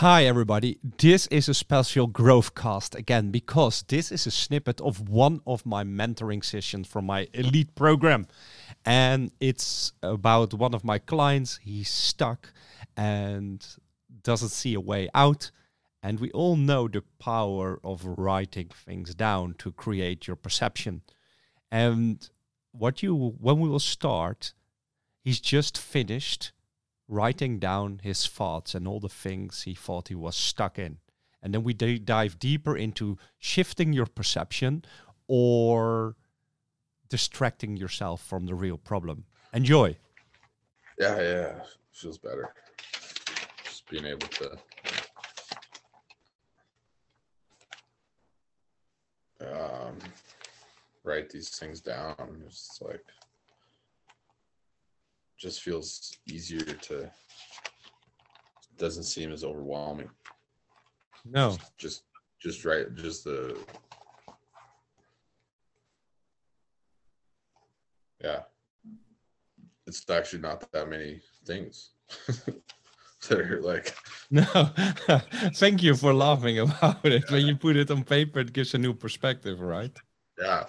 Hi, everybody. This is a special growth cast again because this is a snippet of one of my mentoring sessions from my elite program. And it's about one of my clients. He's stuck and doesn't see a way out. And we all know the power of writing things down to create your perception. And what you, when we will start, he's just finished writing down his thoughts and all the things he thought he was stuck in. And then we d- dive deeper into shifting your perception or distracting yourself from the real problem. Enjoy. Yeah, yeah, feels better. Just being able to um, write these things down. It's like just feels easier to doesn't seem as overwhelming No. just just right just the yeah it's actually not that many things that are like No. Thank you for laughing about it. When you put it on paper, it gives a new perspective, right? yeah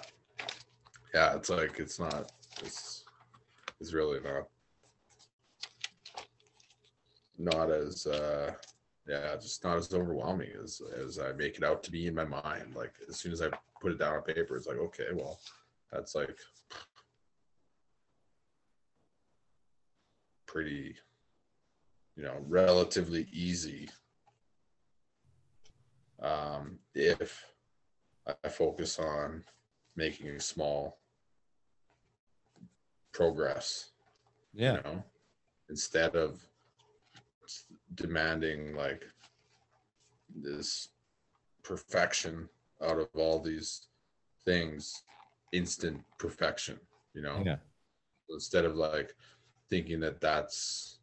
yeah it's like it's not it's it's really not not as uh yeah just not as overwhelming as as i make it out to be in my mind like as soon as i put it down on paper it's like okay well that's like pretty you know relatively easy um if i focus on making a small progress Yeah. you know instead of demanding like this perfection out of all these things instant perfection you know? Yeah. instead of like thinking that that's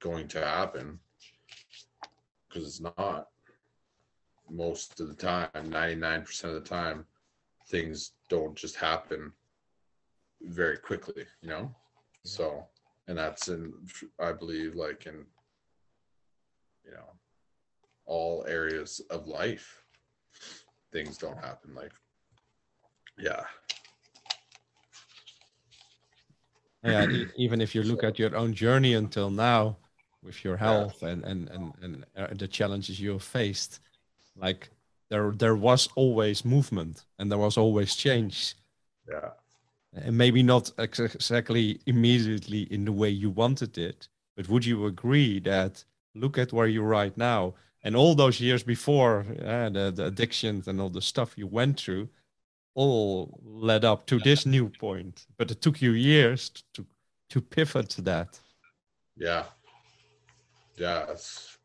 going to happen because it's not. Most of the time 99% of the time things don't just happen very quickly you know? So and that's in i believe like in you know all areas of life things don't happen like yeah. Yeah even if you look at your own journey until now with your health and and and, and uh, the challenges you have faced like there there was always movement and there was always change. Yeah. And maybe not ex- exactly immediately in the way you wanted it but would you agree that look at where you're right now. And all those years before uh, the, the addictions and all the stuff you went through all led up to this new point. But it took you years to to pivot to that. Yeah. Yeah that's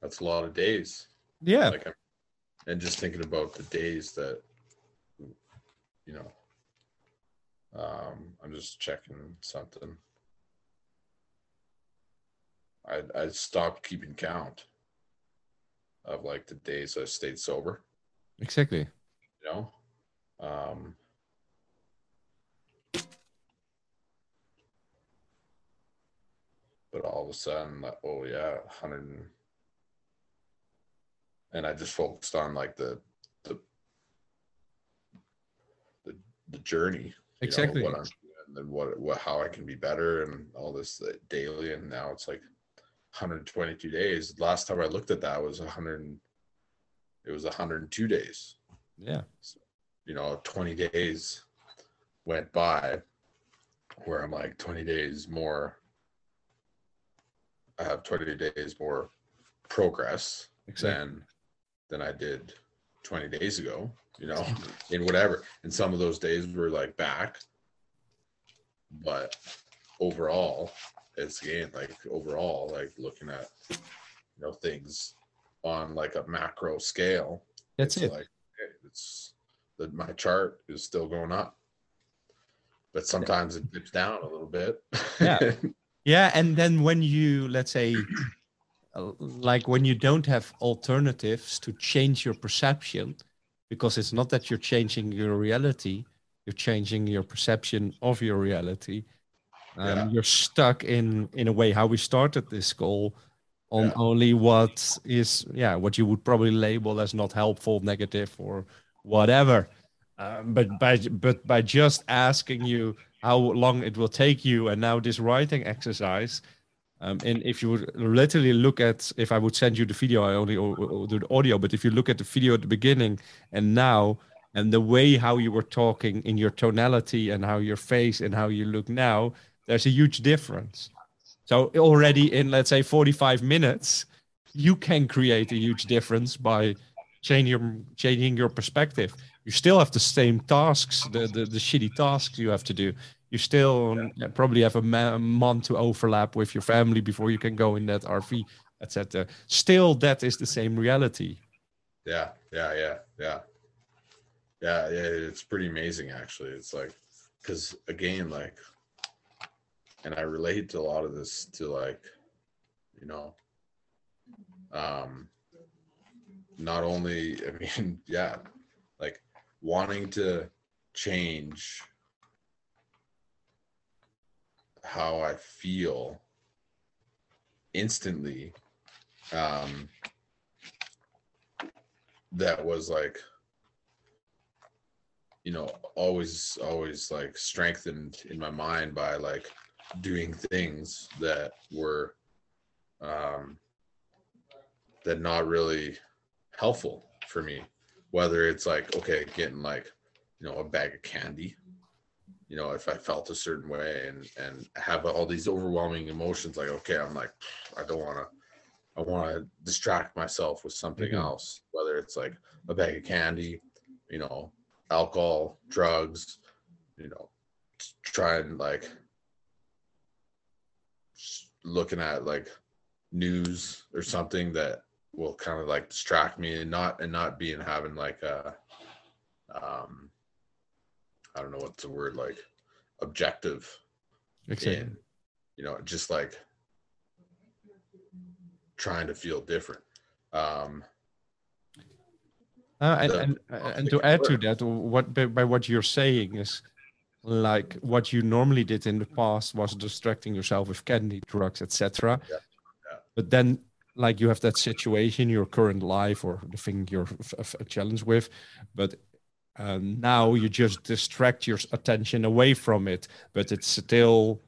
that's a lot of days. Yeah. Like I'm, and just thinking about the days that you know um i'm just checking something i i stopped keeping count of like the days i stayed sober. Exactly. You know? Um but all of a sudden like, oh yeah 100 and, and i just focused on like the the the, the journey you know, Exactly. what I'm, and what what how i can be better and all this daily. And now it's like 122 days. Last time i looked at that was 100 it was 102 days. Yeah. You know 20 days went by where i'm like 20 days more. I have 20 days more progress exactly. than than i did 20 days ago you know in whatever. And some of those days were like back. But overall it's again like overall like looking at you know things on like a macro scale that's it's it like it's that my chart is still going up but sometimes it dips down a little bit Yeah. Yeah, and then when you let's say uh, like when you don't have alternatives to change your perception because it's not that you're changing your reality, you're changing your perception of your reality. Um, Yeah. You're stuck in in a way how we started this call on Yeah. only what is yeah what you would probably label as not helpful negative or whatever um, but by but by just asking you how long it will take you and now this writing exercise um, and if you would literally look at if i would send you the video i only o- o- do the audio but if you look at the video at the beginning and now and the way how you were talking in your tonality and how your face and how you look now there's a huge difference. So already in let's say 45 minutes you can create a huge difference by changing your changing your perspective. You still have the same tasks the the, the shitty tasks you have to do. You still uh, probably have a month to overlap with your family before you can go in that rv etc still that is the same reality. Yeah, yeah, yeah, yeah, yeah, yeah. It's pretty amazing, actually. It's like, because again, like, and I relate to a lot of this to like, you know, um, not only, I mean, yeah, like wanting to change how I feel instantly. Um, that was like you know always always like strengthened in my mind by like doing things that were um that not really helpful for me whether it's like okay getting like you know a bag of candy you know if i felt a certain way and and have all these overwhelming emotions like okay i'm like i don't want to I want to distract myself with something Mhm. else, whether it's like a bag of candy, you know, alcohol, drugs, you know, t- try and like looking at like news or something that will kind of like distract me and not and not being having like a um I don't know what's the word like objective in you know just like trying to feel different. Um Uh, and, the- and, and to add to that, what by, by what you're saying is like what you normally did in the past was distracting yourself with candy, drugs, etc. Yeah, yeah. But then, like you have that situation, your current life or the thing you're f- f- challenged with, but uh, now you just distract your attention away from it. But it's still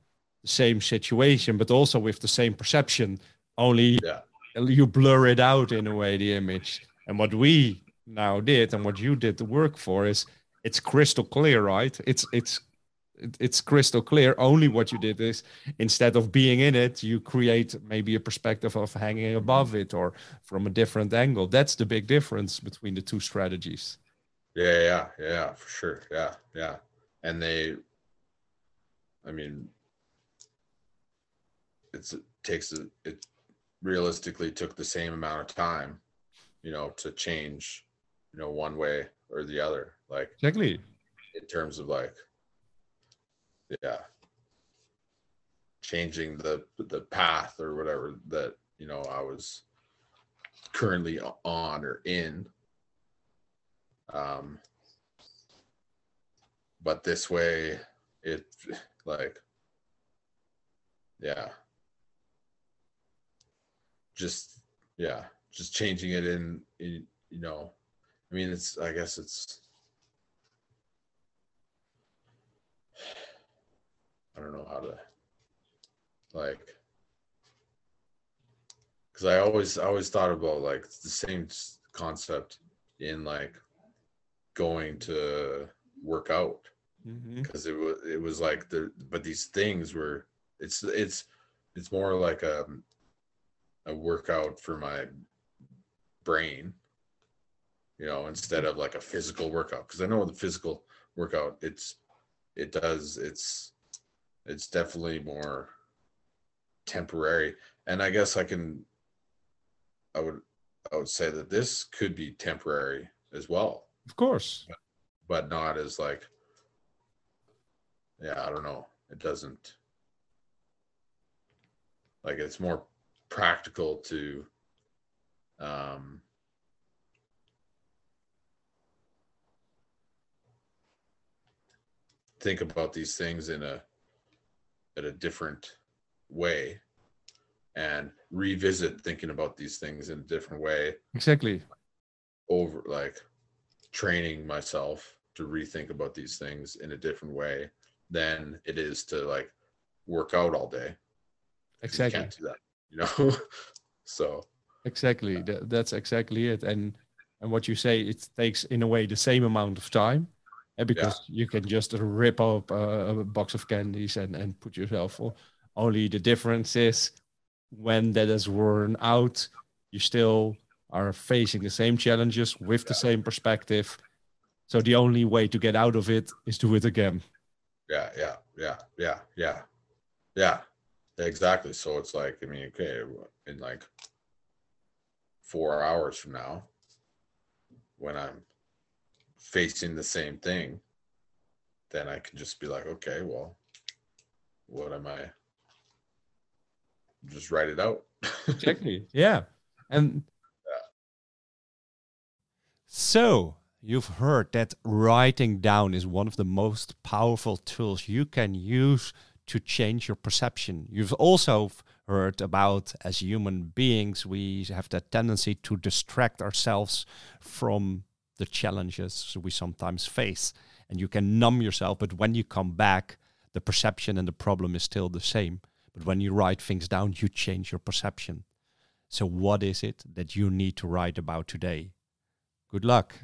the same situation, but also with the same perception. Only Yeah. you blur it out in a way, the image. And what we now did and what you did the work for is it's crystal clear right? It's it's it's crystal clear. Only what you did is instead of being in it you create maybe a perspective of hanging above it or from a different angle. That's the big difference between the two strategies. Yeah, yeah, yeah, for sure. Yeah, yeah. And they, I mean, it's it takes it realistically took the same amount of time, you know, to change, you know, one way or the other. Like exactly in terms of like, yeah, changing the the path or whatever that you know I was currently on or in. Um, but this way, it like, yeah, just yeah, just changing it in, in you know, I mean, it's I guess it's I don't know how to like because I always I always thought about like the same concept in like going to work out. Mm-hmm. Because it was it was like the but these things were it's it's it's more like a a workout for my brain you know instead of like a physical workout because i know the physical workout it's it does it's it's definitely more temporary. And i guess i can i would i would say that this could be temporary as well. Of course. But not as like yeah i don't know. It doesn't like it's more practical to think about these things in a in a different way and revisit thinking about these things in a different way Exactly. over like training myself to rethink about these things in a different way than it is to like work out all day Exactly. you can't do that you know so Exactly. Uh, that, that's exactly it. And and what you say, it takes in a way the same amount of time, eh, because you can just rip up a, a box of candies and and put yourself on. Only the difference is when that is worn out, you still are facing the same challenges with the same perspective. So the only way to get out of it is to do it again. yeah yeah yeah yeah yeah yeah exactly so it's like i mean okay in like four hours from now when i'm facing the same thing then i can just be like okay well what am i just write it out Exactly. yeah. And so you've heard that writing down is one of the most powerful tools you can use to change your perception. You've also heard about as human beings, we have that tendency to distract ourselves from the challenges we sometimes face. And you can numb yourself, but when you come back, the perception and the problem is still the same. But when you write things down, you change your perception. So, what is it that you need to write about today? Good luck.